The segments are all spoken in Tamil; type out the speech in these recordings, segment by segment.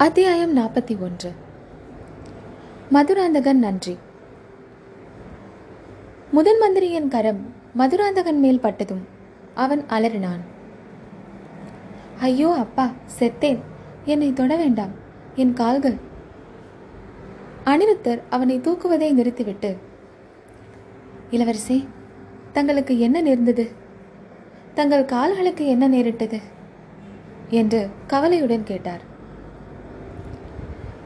அத்தியாயம் நாற்பத்தி ஒன்று. மதுராந்தகன் நன்றி. முதன் மந்திரியின் கரம் மதுராந்தகன் மேல் பட்டதும் அவன் அலறினான். ஐயோ அப்பா செத்தேன். என்னை தொட வேண்டாம். என் கால்கள். அனிருத்தர் அவனை தூக்குவதை நிறுத்திவிட்டு இளவரசே தங்களுக்கு என்ன நேர்ந்தது? தங்கள் கால்களுக்கு என்ன நேரிட்டது? என்று கவலையுடன் கேட்டார்.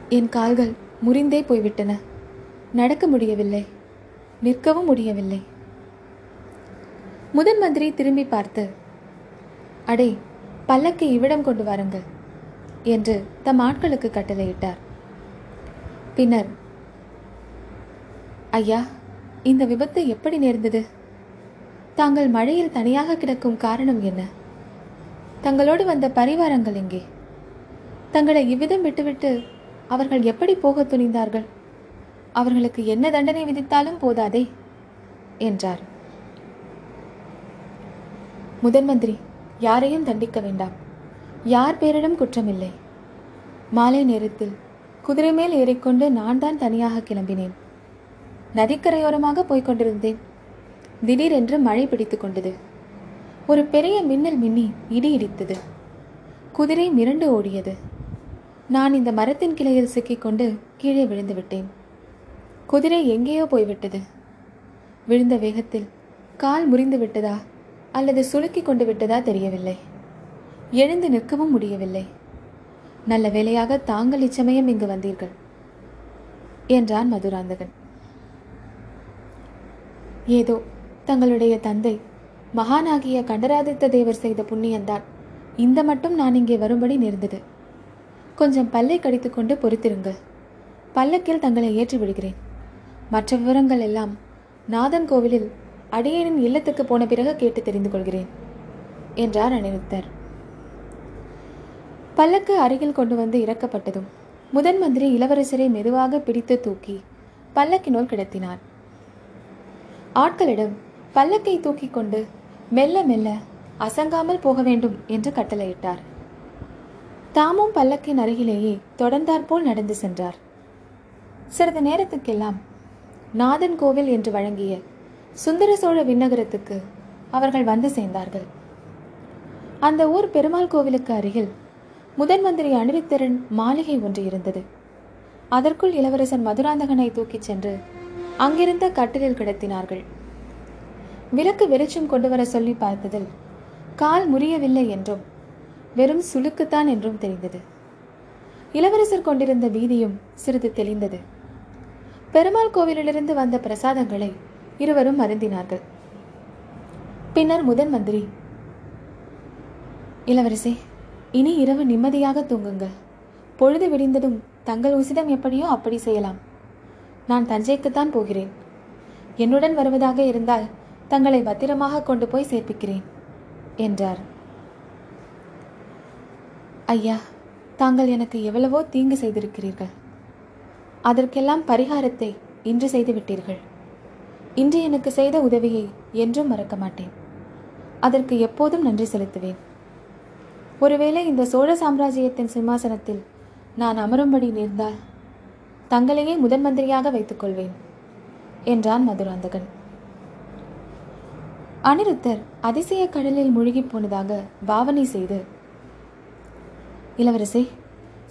என் கால்கள் முறிந்தே போய்விட்டன. நடக்க முடியவில்லை. நிற்கவும் முடியவில்லை. முதன் மந்திரி திரும்பி பார்த்து அடே பல்லக்கை இவ்விடம் கொண்டு வாருங்கள் என்று தம் ஆட்களுக்கு கட்டளையிட்டார். பின்னர் ஐயா இந்த விபத்து எப்படி நேர்ந்தது? தாங்கள் மழையில் தனியாக கிடக்கும் காரணம் என்ன? தங்களோடு வந்த பரிவாரங்கள் எங்கே? தங்களை இவ்விதம் விட்டுவிட்டு அவர்கள் எப்படி போக துணிந்தார்கள்? அவர்களுக்கு என்ன தண்டனை விதித்தாலும் போதாதே என்றார். முதன் மந்திரி யாரையும் தண்டிக்க வேண்டாம். யார் பேரிடம் குற்றமில்லை. மாலை நேரத்தில் குதிரை மேல் ஏறிக்கொண்டு நான் தான் தனியாக கிளம்பினேன். நதிக்கரையோரமாக போய்க் கொண்டிருந்தேன். திடீரென்று மழை பிடித்து கொண்டது. ஒரு பெரிய மின்னல் மின்னி இடி இடித்தது. குதிரை மிரண்டு ஓடியது. நான் இந்த மரத்தின் கிளையில் சிக்கிக்கொண்டு கீழே விழுந்து விட்டேன் குதிரை எங்கேயோ போய்விட்டது. விழுந்த வேகத்தில் கால் முறிந்து விட்டதா அல்லது சுளுக்கி கொண்டு விட்டதா தெரியவில்லை. எழுந்து நிற்கவும் முடியவில்லை. நல்ல வேலையாக தாங்கள் இச்சமயம் இங்கு வந்தீர்கள் என்றான் மதுராந்தகன். ஏதோ தங்களுடைய தந்தை மகானாகிய கண்டராதித்த தேவர் செய்த புண்ணியந்தான் இந்த மட்டும் நான் இங்கே வரும்படி நேர்ந்தது. கொஞ்சம் பல்லை கடித்துக்கொண்டு பொறுத்திருங்கள். பல்லக்கில் தங்களை ஏற்றி விடுகிறேன். மற்ற விவரங்கள் எல்லாம் நாதன் கோவிலில் அடியனின் இல்லத்துக்கு போன பிறகு கேட்டு தெரிந்து கொள்கிறேன் என்றார் அனிருத்தர் பல்லக்கு அருகில் கொண்டு வந்து இறக்கப்பட்டதும் முதன் மந்திரி இளவரசரை மெதுவாக பிடித்து தூக்கி பல்லக்கினுள் கிடத்தினார். ஆட்களிடம் பல்லக்கை தூக்கி கொண்டு மெல்ல மெல்ல அசங்காமல் போக வேண்டும் என்று கட்டளையிட்டார். தாமும் பல்லக்கின் அருகிலேயே தொடர்ந்தாற்போல் நடந்து சென்றார். சிறிது நேரத்துக்கெல்லாம் நாதன் கோவில் என்று வழங்கிய சுந்தர சோழ விண்ணகரத்துக்கு அவர்கள் வந்து சேர்ந்தார்கள். அந்த ஊர் பெருமாள் கோவிலுக்கு அருகில் முதன் மந்திரி அனிருத்தரன் மாளிகை ஒன்று இருந்தது. அதற்குள் இளவரசன் மதுராந்தகனை தூக்கிச் சென்று அங்கிருந்த கட்டிலில் கிடத்தினார்கள். விளக்கு வெளிச்சம் கொண்டு வர சொல்லி பார்த்ததில் கால் முறியவில்லை என்றும் வெறும் சுளுக்குத்தான் என்றும் தெரிந்தது. இளவரசர் கொண்டிருந்த பீதியும் சிறிது தெளிந்தது. பெருமாள் கோவிலிலிருந்து வந்த பிரசாதங்களை இருவரும் அருந்தினார்கள். பின்னர் முதன் மந்திரி இளவரசே இனி இரவு நிம்மதியாக தூங்குங்கள். பொழுது விடிந்ததும் தங்கள் உசிதம் எப்படியோ அப்படி செய்யலாம். நான் தஞ்சைக்குத்தான் போகிறேன். என்னுடன் வருவதாக இருந்தால் தங்களை பத்திரமாக கொண்டு போய் சேர்ப்பிக்கிறேன் என்றார். ஐயா தாங்கள் எனக்கு எவ்வளவோ தீங்கு செய்திருக்கிறீர்கள். அதற்கெல்லாம் பரிகாரத்தை இன்று செய்து விட்டீர்கள் இன்று எனக்கு செய்த உதவியை என்றும் மறக்க மாட்டேன். அதற்கு எப்போதும் நன்றி செலுத்துவேன். ஒருவேளை இந்த சோழ சாம்ராஜ்யத்தின் சிம்மாசனத்தில் நான் அமரும்படி நேர்ந்தால் தங்களையே முதன் மந்திரியாக வைத்துக்கொள்வேன் என்றான் மதுராந்தகன். அனிருத்தர் அதிசய கடலில் மூழ்கிப் போனதாக பாவனை செய்து இளவரசே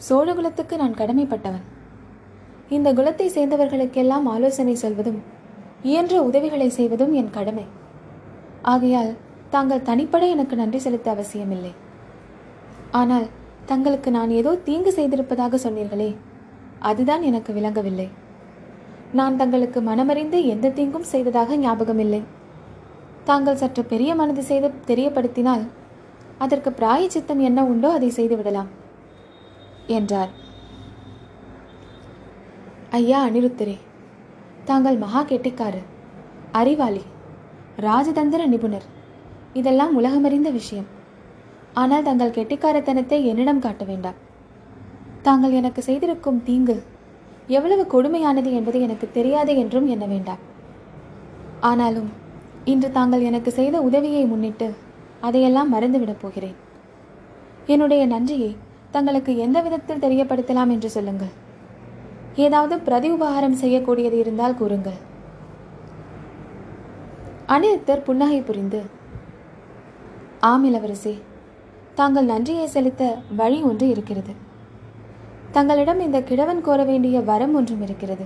சோழகுலத்துக்கு நான் கடமைப்பட்டவன். இந்த குலத்தை சேர்ந்தவர்களுக்கெல்லாம் ஆலோசனை சொல்வதும் இயன்ற உதவிகளை செய்வதும் என் கடமை. ஆகையால் தாங்கள் தனிப்பட எனக்கு நன்றி செலுத்த அவசியமில்லை. ஆனால் தங்களுக்கு நான் ஏதோ தீங்கு செய்திருப்பதாக சொன்னீர்களே அதுதான் எனக்கு விளங்கவில்லை. நான் தங்களுக்கு மனமறிந்து எந்த தீங்கும் செய்ததாக ஞாபகமில்லை. தாங்கள் சற்று பெரிய மனது செய்து தெரியப்படுத்தினால் அதற்கு பிராயச்சித்தம் என்ன உண்டோ அதை செய்து விடலாம் என்றார். ஐயா அனிருத்தரே தாங்கள் மகா கெட்டிக்காரர் அறிவாளி ராஜதந்திர நிபுணர். இதெல்லாம் உலகமறிந்த விஷயம். ஆனால் தங்கள் கெட்டிக்காரத்தனத்தை என்னிடம் காட்ட வேண்டாம். தாங்கள் எனக்கு செய்திருக்கும் தீங்கு எவ்வளவு கொடுமையானது என்பது எனக்கு தெரியாது என்றும் எண்ண வேண்டாம். ஆனாலும் இன்று தாங்கள் எனக்கு செய்த உதவியை முன்னிட்டு அதையெல்லாம் மறந்துவிடப் போகிறேன். என்னுடைய நன்றியை தங்களுக்கு எந்த விதத்தில் தெரியப்படுத்தலாம் என்று சொல்லுங்கள். ஏதாவது பிரதி உபகாரம் செய்யக்கூடியது இருந்தால் கூறுங்கள். அனிருத்தர் புன்னகை புரிந்து ஆம் இளவரசி தாங்கள் நன்றியை செலுத்த வழி ஒன்று இருக்கிறது. தங்களிடம் இந்த கிழவன் கோர வேண்டிய வரம் ஒன்றும் இருக்கிறது.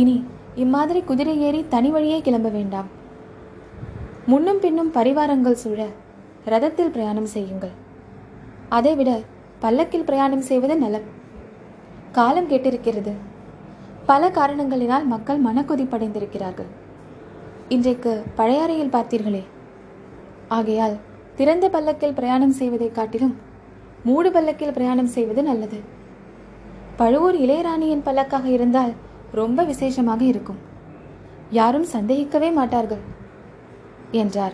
இனி இம்மாதிரி குதிரை ஏறி தனி வழியே கிளம்ப வேண்டாம். முன்னும் பின்னும் பரிவாரங்கள் சூழ ரதத்தில் பிரயாணம் செய்யுங்கள். அதைவிட பல்லக்கில் பிரயாணம் செய்வது நலம் காலம் கெட்டிருக்கிறது. பல காரணங்களினால் மக்கள் மனக்கொதிப்படைந்திருக்கிறார்கள். இன்றைக்கு பழையாறையில் பார்த்தீர்களே. ஆகையால் திறந்த பல்லக்கில் பிரயாணம் செய்வதைக் காட்டிலும் மூடு பல்லக்கில் பிரயாணம் செய்வது நல்லது. பழுவூர் இளையராணியின் பல்லக்காக இருந்தால் ரொம்ப விசேஷமாக இருக்கும். யாரும் சந்தேகிக்கவே மாட்டார்கள். என்றார்.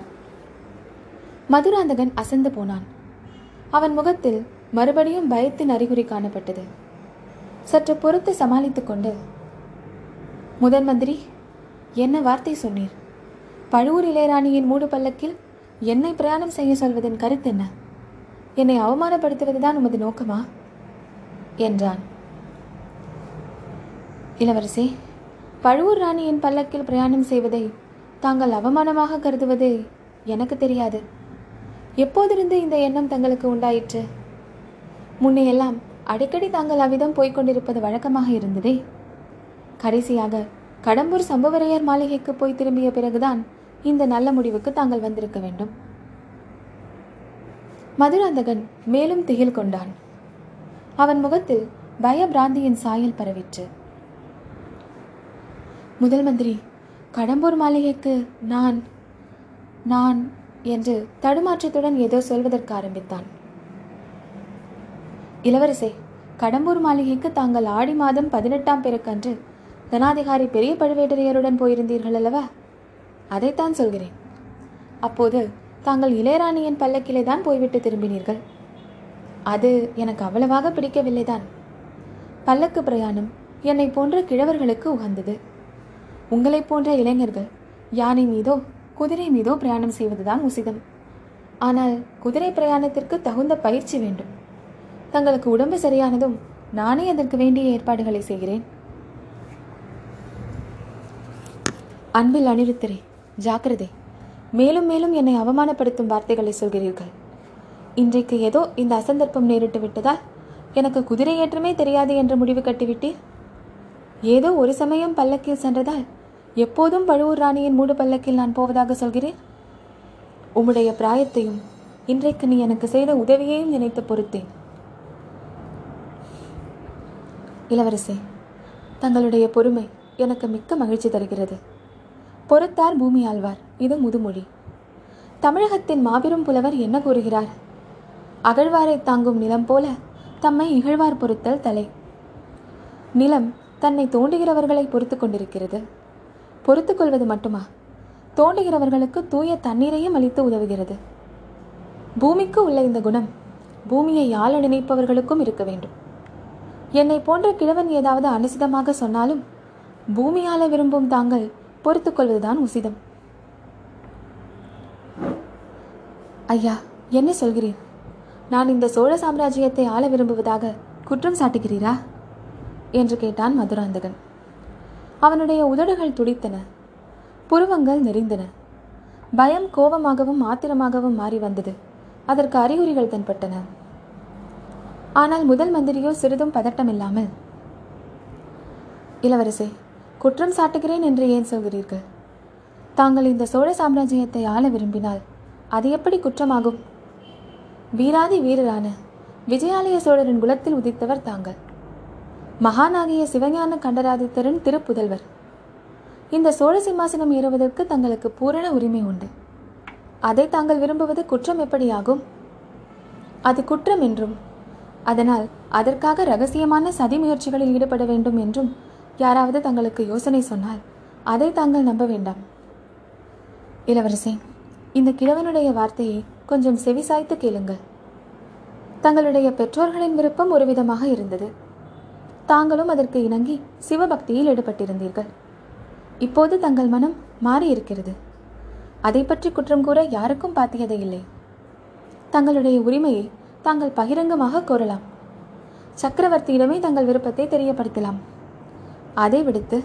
மதுராந்தகன் அசந்து போனான். அவன் முகத்தில் மறுபடியும் பயத்தின் அறிகுறி காணப்பட்டது. சற்று பொறுத்து சமாளித்துக் கொண்டு முதன் மந்திரி என்ன வார்த்தை சொன்னீர்? பழுவூர் இளையராணியின் மூடு பல்லக்கில் என்னை பிரயாணம் செய்ய சொல்வதன் கருத்து என்ன? என்னை அவமானப்படுத்துவதுதான் உமது நோக்கமா? என்றான். இளவரசி பழுவூர் ராணியின் பல்லக்கில் பிரயாணம் செய்வதை தாங்கள் அவமானமாக கருதுவது எனக்கு தெரியாது. எப்போதிருந்து இந்த எண்ணம் தங்களுக்கு உண்டாயிற்று? முன்னையெல்லாம் அடிக்கடி தாங்கள் அவ்விதம் போய்கொண்டிருப்பது வழக்கமாக இருந்ததே. கடைசியாக கடம்பூர் சம்பவரையர் மாளிகைக்கு போய் திரும்பிய பிறகுதான் இந்த நல்ல முடிவுக்கு தாங்கள் வந்திருக்க வேண்டும். மதுராந்தகன் மேலும் திகில் கொண்டான். அவன் முகத்தில் பயபிராந்தியின் சாயல் பரவிற்று. முதல் மந்திரி கடம்பூர் மாளிகைக்கு நான் நான் என்று தடுமாற்றத்துடன் ஏதோ சொல்வதற்கு ஆரம்பித்தான். இளவரசே கடம்பூர் மாளிகைக்கு தாங்கள் ஆடி மாதம் பதினெட்டாம் பெருக்கன்று தனாதிகாரி பெரிய பழுவேட்டரையருடன் போயிருந்தீர்கள் அல்லவா? அதைத்தான் சொல்கிறேன். அப்போது தாங்கள் இளையராணியின் பல்லக்கிலே தான் போய்விட்டு திரும்பினீர்கள். அது எனக்கு அவ்வளவாக பிடிக்கவில்லைதான். பல்லக்கு பிரயாணம் என்னை போன்ற கிழவர்களுக்கு உகந்தது. உங்களைப் போன்ற இளைஞர்கள் யானை மீதோ குதிரை மீதோ பிரயாணம் செய்வதுதான் உசிதம் ஆனால் குதிரை பிரயாணத்திற்கு தகுந்த பயிற்சி வேண்டும். தங்களுக்கு உடம்பு சரியானதும் நானே அதற்கு வேண்டிய ஏற்பாடுகளை செய்கிறேன். அன்பில் அனிருத்தரே ஜாக்கிரதை. மேலும் மேலும் என்னை அவமானப்படுத்தும் வார்த்தைகளை சொல்கிறீர்கள். இன்றைக்கு ஏதோ இந்த அசந்தர்ப்பம் நேரிட்டு விட்டதால் எனக்கு குதிரை ஏற்றமே தெரியாது என்ற முடிவு கட்டிவிட்டீர். ஏதோ ஒரு சமயம் பல்லக்கில் சென்றதால் எப்போதும் பழுவூர் ராணியின் மூடு பல்லக்கில் நான் போவதாக சொல்கிறேன். உம்முடைய பிராயத்தையும் இன்றைக்கு நீ எனக்கு செய்த உதவியையும் நினைத்து பொறுத்தேன். இளவரசே தங்களுடைய பொறுமை எனக்கு மிக்க மகிழ்ச்சி தருகிறது. பொறுத்தார் பூமி ஆழ்வார் இது முதுமொழி. தமிழகத்தின் மாபெரும் புலவர் என்ன கூறுகிறார்? அகழ்வாரை தாங்கும் நிலம் போல தம்மை இகழ்வார் பொறுத்தல் தலை. நிலம் தன்னை தோண்டுகிறவர்களை பொறுத்து கொண்டிருக்கிறது. பொறுத்து கொள்வது மட்டுமா? தோண்டுகிறவர்களுக்கு தூய தண்ணீரையும் அளித்து உதவுகிறது. பூமிக்கு உள்ள இந்த குணம் பூமியை யாழ நினைப்பவர்களுக்கும் இருக்க வேண்டும். என்னை போன்ற கிழவன் ஏதாவது அனுசிதமாக சொன்னாலும் பூமியால விரும்பும் தாங்கள் பொறுத்துக் கொள்வதுதான் உசிதம். ஐயா என்ன சொல்கிறீர்? நான் இந்த சோழ சாம்ராஜ்யத்தை ஆள விரும்புவதாக குற்றம் சாட்டுகிறீரா? என்று கேட்டான் மதுராந்தகன். அவனுடைய உதடுகள் துடித்தன. புருவங்கள் நெறிந்தன பயம் கோபமாகவும் ஆத்திரமாகவும் மாறி வந்தது. அதற்கு அறிகுறிகள் தென்பட்டன. ஆனால் முதல் மந்திரியோ சிறிதும் பதட்டமில்லாமல் இளவரசே குற்றம் சாட்டுகிறேன் என்று ஏன் சொல்கிறீர்கள்? தாங்கள் இந்த சோழ சாம்ராஜ்யத்தை ஆள விரும்பினால் அது எப்படி குற்றமாகும்? வீராதி வீரரான விஜயாலய சோழரின் குலத்தில் உதித்தவர் தாங்கள். மகானாகிய சிவஞான கண்டராதித்தரின் திருப்புதல்வர். இந்த சோழ சிம்மாசனம் ஏறுவதற்கு தங்களுக்கு பூரண உரிமை உண்டு. அதை தாங்கள் விரும்புவது குற்றம் எப்படியாகும்? அது குற்றம் என்றும் அதனால் அதற்காக ரகசியமான சதி முயற்சிகளில் ஈடுபட வேண்டும் என்றும் யாராவது தங்களுக்கு யோசனை சொன்னால் அதை தாங்கள் நம்ப வேண்டாம். இளவரசே இந்த கிழவனுடைய வார்த்தையை கொஞ்சம் செவிசாய்த்து கேளுங்கள். தங்களுடைய பெற்றோர்களின் விருப்பம் ஒரு விதமாக இருந்தது. தாங்களும் அதற்கு இணங்கி சிவபக்தியில் ஈடுபட்டிருந்தீர்கள். இப்போது தங்கள் மனம் மாறியிருக்கிறது. அதை பற்றி குற்றம் கூற யாருக்கும் பாத்தியதை இல்லை. தங்களுடைய உரிமையை தாங்கள் பகிரங்கமாக கோரலாம். சக்கரவர்த்தியிடமே தங்கள் விருப்பத்தை தெரியப்படுத்தலாம். அதை விடுத்து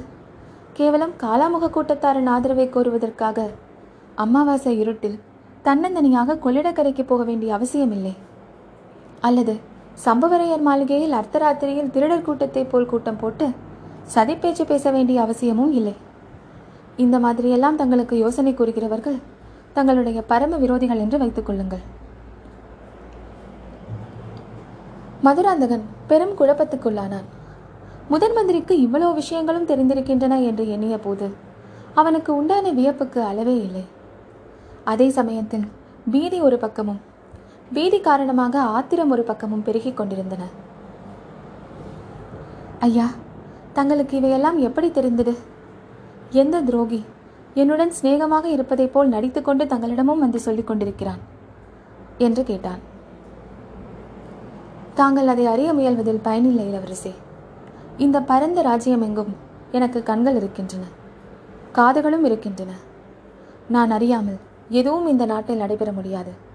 கேவலம் காலாமுக கூட்டத்தாரின் ஆதரவை கோருவதற்காக அமாவாசை இருட்டில் தன்னந்தனியாக கொள்ளிடக்கரைக்கு போக வேண்டிய அவசியமில்லை. அல்லது சம்புவரையர் மாளிகையில் அர்த்தராத்திரியில் திருடர் கூட்டத்தை போல் கூட்டம் போட்டு சதிப்பேச்சு பேச வேண்டிய அவசியமும் இல்லை. இந்த மாதிரியெல்லாம் தங்களுக்கு யோசனை கூறுகிறவர்கள் தங்களுடைய பரம விரோதிகள் என்று வைத்துக் கொள்ளுங்கள். மதுராந்தகன் பெரும் குழப்பத்துக்குள்ளானான். முதன் மந்திரிக்கு இவ்வளவு விஷயங்களும் தெரிந்திருக்கின்றன என்று எண்ணிய போது அவனுக்கு உண்டான வியப்புக்கு அளவே இல்லை. அதே சமயத்தில் பீதி ஒரு பக்கமும் பீதி காரணமாக ஆத்திரம் ஒரு பக்கமும் பெருகிக் கொண்டிருந்தன. ஐயா தங்களுக்கு இவையெல்லாம் எப்படி தெரிந்தது? எந்த துரோகி என்னுடன் சிநேகமாக இருப்பதைப் போல் நடித்துக்கொண்டு தங்களிடமும் வந்து சொல்லிக் கொண்டிருக்கிறான்? என்று கேட்டான். தாங்கள் அதை அறிய முயல்வதில் பயனில்லை இளவரசே. இந்த பரந்த ராஜ்யம் எங்கும் எனக்கு கண்கள் இருக்கின்றன காதுகளும் இருக்கின்றன. நான் அறியாமல் எதுவும் இந்த நாட்டில் நடைபெற முடியாது.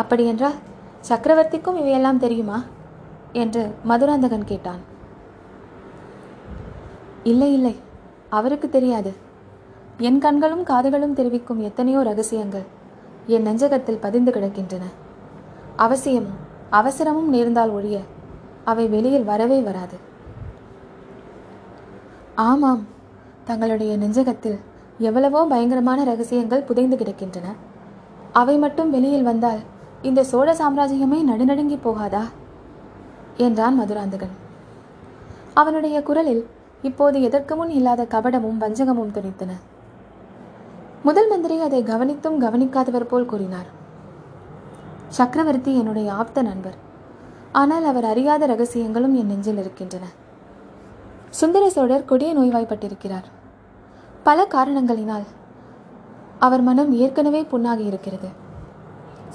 அப்படியென்றால் சக்கரவர்த்திக்கும் இவையெல்லாம் தெரியுமா? என்று மதுராந்தகன் கேட்டான். இல்லை இல்லை அவருக்கு தெரியாது. என் கண்களும் காதுகளும் தெரிவிக்கும் எத்தனையோ ரகசியங்கள் என் நெஞ்சகத்தில் பதிந்து கிடக்கின்றன. அவசியமும் அவசரமும் நேர்ந்தால் ஒழிய அவை வெளியில் வரவே வராது. ஆமாம் தங்களுடைய நெஞ்சகத்தில் எவ்வளவோ பயங்கரமான ரகசியங்கள் புதைந்து கிடக்கின்றன. அவை மட்டும் வெளியில் வந்தால் இந்த சோழ சாம்ராஜ்யமே நடுநடுங்கி போகாதா? என்றான் மதுராந்தகன். அவனுடைய குரலில் இப்போது எதற்கு முன் இல்லாத கபடமும் வஞ்சகமும் துணித்தன முதல் மந்திரி அதை கவனித்தும் கவனிக்காதவர் போல் கூறினார். சக்கரவர்த்தி என்னுடைய ஆப்த நண்பர். ஆனால் அவர் அறியாத ரகசியங்களும் என் நெஞ்சில் இருக்கின்றன. சுந்தர சோழர் கொடிய நோய்வாய்ப்பட்டிருக்கிறார். பல காரணங்களினால் அவர் மனம் ஏற்கனவே புண்ணாகி இருக்கிறது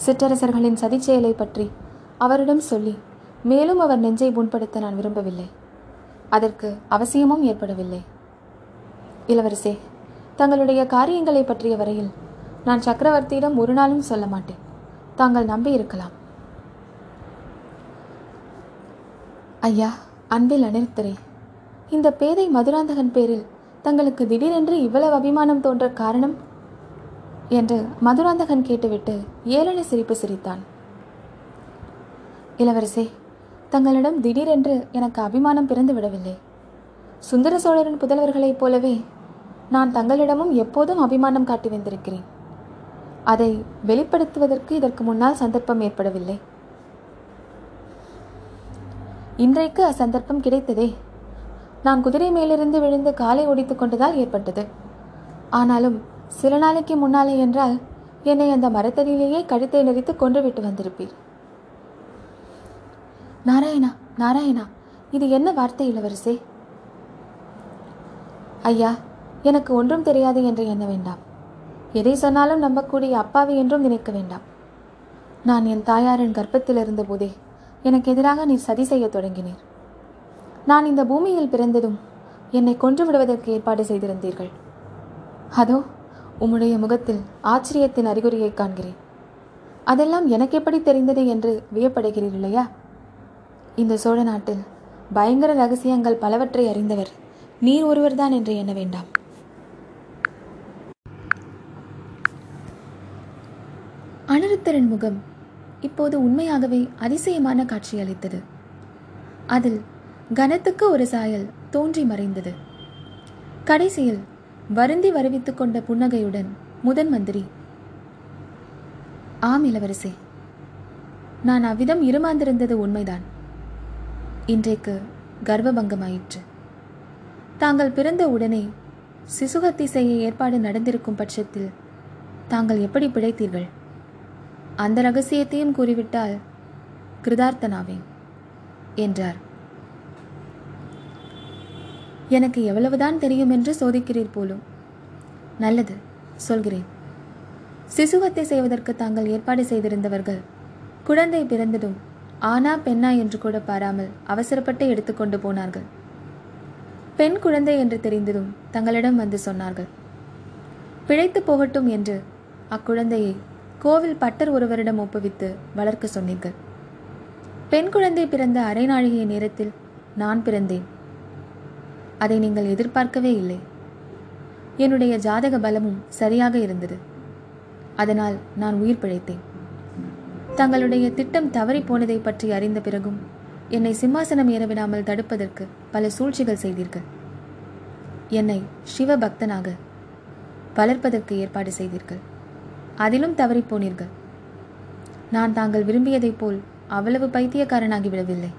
சிற்றரசர்களின் சதிச்செயலை பற்றி அவரிடம் சொல்லி மேலும் அவர் நெஞ்சை புண்படுத்த நான் விரும்பவில்லை. அதற்கு அவசியமும் ஏற்படவில்லை. இளவரசே தங்களுடைய காரியங்களை பற்றிய வரையில் நான் சக்கரவர்த்தியிடம் ஒரு நாளும் சொல்ல மாட்டேன். தாங்கள் நம்பி இருக்கலாம். ஐயா அன்பில் அனிருத்தரே இந்த பேதை மதுராந்தகன் பேரில் தங்களுக்கு திடீரென்று இவ்வளவு அபிமானம் தோன்ற காரணம்? என்று மதுராந்தகன் கேட்டுவிட்டு ஏளன சிரிப்பு சிரித்தான். இளவரசே தங்களிடம் திடீரென்று எனக்கு அபிமானம் பிறந்து விடவில்லை. சுந்தர சோழரின் புதல்வர்களைப் போலவே நான் தங்களிடமும் எப்போதும் அபிமானம் காட்டி வந்திருக்கிறேன். அதை வெளிப்படுத்துவதற்கு இதற்கு முன்னால் சந்தர்ப்பம் ஏற்படவில்லை. இன்றைக்கு அச்சந்தர்ப்பம் கிடைத்ததே. நான் குதிரை மேலிருந்து விழுந்து காலை ஒடித்து கொண்டதால் ஏற்பட்டது. ஆனாலும் சில நாளைக்கு முன்னாலே என்றால் என்னை அந்த மரத்தடியிலேயே கழுத்தை நெறித்து கொன்றுவிட்டு வந்திருப்பீர். நாராயணா நாராயணா இது என்ன வார்த்தை இளவரசே? ஐயா எனக்கு ஒன்றும் தெரியாது என்று எண்ண வேண்டாம். எதை சொன்னாலும் நம்பக்கூடிய அப்பாவி என்றும் நினைக்க வேண்டாம். நான் என் தாயாரின் கர்ப்பத்தில் இருந்தபோதே எனக்கு எதிராக நீர் சதி செய்யத் தொடங்கினீர். நான் இந்த பூமியில் பிறந்ததும் என்னை கொன்று விடுவதற்கு ஏற்பாடு செய்திருந்தீர்கள். அதோ உம்முடைய முகத்தில் ஆச்சரியத்தின் அறிகுறியை காண்கிறேன். அதெல்லாம் எனக்கு எப்படி தெரிந்தது என்று வியப்படைகிறீர் இல்லையா? இந்த சோழ நாட்டில் பயங்கர ரகசியங்கள் பலவற்றை அறிந்தவர் நீர் ஒருவர்தான் என்று எண்ண வேண்டாம். அனிருத்தரின் முகம் இப்போது உண்மையாகவே அதிசயமான காட்சியளித்தது. அதில் கனத்துக்கு ஒரு சாயல் தோன்றி மறைந்தது. கடைசியில் வருந்தி வருவித்துக் கொண்ட புன்னகையுடன் முதன் மந்திரி ஆம் இளவரசே நான் அவ்விதம் இருமாந்திருந்தது உண்மைதான். இன்றைக்கு கர்ப்பபங்கமாயிற்று தாங்கள் பிறந்த உடனே சிசுகத்தி செய்ய ஏற்பாடு நடந்திருக்கும் பட்சத்தில் தாங்கள் எப்படி பிழைத்தீர்கள்? அந்த ரகசியத்தையும் கூறிவிட்டால் கிருதார்த்தனாவேன் என்றார். எனக்கு எவ்வளவுதான் தெரியும் என்று சோதிக்கிறீர் போலும். நல்லது சொல்கிறேன். சிசுவத்தை செய்வதற்கு தாங்கள் ஏற்பாடு செய்திருந்தவர்கள் குழந்தை பிறந்ததும் ஆனா பெண்ணா என்று கூட பாராமல் அவசரப்பட்டு எடுத்துக்கொண்டு போனார்கள். பெண் குழந்தை என்று தெரிந்ததும் தங்களிடம் வந்து சொன்னார்கள். பிழைத்து போகட்டும் என்று அக்குழந்தையை கோவில் பட்டர் ஒருவரிடம் ஒப்புவித்து வளர்க்க சொன்னீர்கள். பெண் குழந்தை பிறந்த அரை நாழிகை நேரத்தில் நான் பிறந்தேன். அதை நீங்கள் எதிர்பார்க்கவே இல்லை. என்னுடைய ஜாதக பலமும் சரியாக இருந்தது. அதனால் நான் உயிர் பிழைத்தேன். தங்களுடைய திட்டம் தவறி போனதை பற்றி அறிந்த பிறகும் என்னை சிம்மாசனம் ஏறவிடாமல் தடுப்பதற்கு பல சூழ்ச்சிகள் செய்தீர்கள். என்னை சிவபக்தனாக வளர்ப்பதற்கு ஏற்பாடு செய்தீர்கள். அதிலும் தவறிப்போனீர்கள் நான் தாங்கள் விரும்பியதைப் போல் அவ்வளவு பைத்தியக்காரனாகி விடவில்லை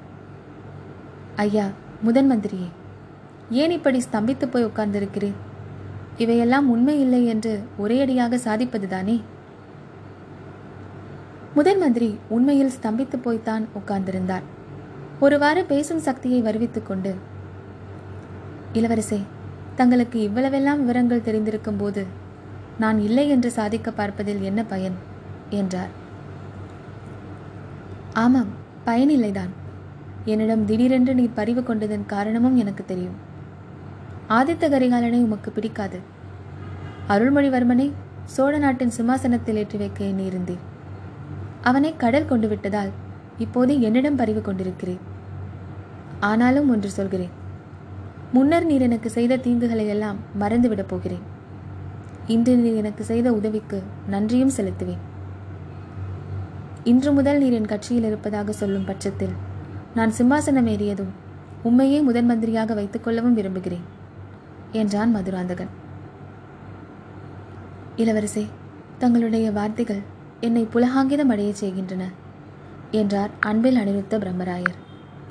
ஐயா முதன் மந்திரியே. ஏன் இப்படி ஸ்தம்பித்து போய் உட்கார்ந்திருக்கிறீர்? இவையெல்லாம் உண்மை இல்லை என்று ஒரேயடியாக சாதிப்பதுதானே? முதன் மந்திரி உண்மையில் ஸ்தம்பித்து போய்த்தான் உட்கார்ந்திருந்தார். ஒருவாறு பேசும் சக்தியை வருவித்துக் கொண்டு இளவரசே தங்களுக்கு இவ்வளவெல்லாம் விவரங்கள் தெரிந்திருக்கும் போது நான் இல்லை என்று சாதிக்க பார்ப்பதில் என்ன பயன்? என்றார். ஆமாம் பயனில்லைதான். என்னிடம் திடீரென்று நீ பறிவு கொண்டதன் காரணமும் எனக்கு தெரியும். ஆதித்த கரிகாலனை உமக்கு பிடிக்காது. அருள்மொழிவர்மனை சோழ நாட்டின் சிம்மாசனத்தில் ஏற்றி வைக்க எண்ணியிருந்தீர் அவனை கடல் கொண்டு விட்டதால் இப்போது என்னிடம் பறிவு கொண்டிருக்கிறேன் ஆனாலும் ஒன்று சொல்கிறேன். முன்னர் நீர் எனக்கு செய்த தீங்குகளை எல்லாம் மறந்துவிடப் போகிறேன். இன்று நீர் எனக்கு செய்த உதவிக்கு நன்றியும் செலுத்துவேன். இன்று முதல் நீர் என் கட்சியில் இருப்பதாக சொல்லும் பட்சத்தில் நான் சிம்மாசனம் ஏறியதும் உண்மையே முதன் மந்திரியாக வைத்துக் கொள்ளவும் விரும்புகிறேன். என்றான் மதுராந்தகன். இளவரசே தங்களுடைய வார்த்தைகள் என்னை புலகாங்கிதம் அடையச் செய்கின்றன என்றார் அன்பில் அனிருத்த பிரம்மராயர்.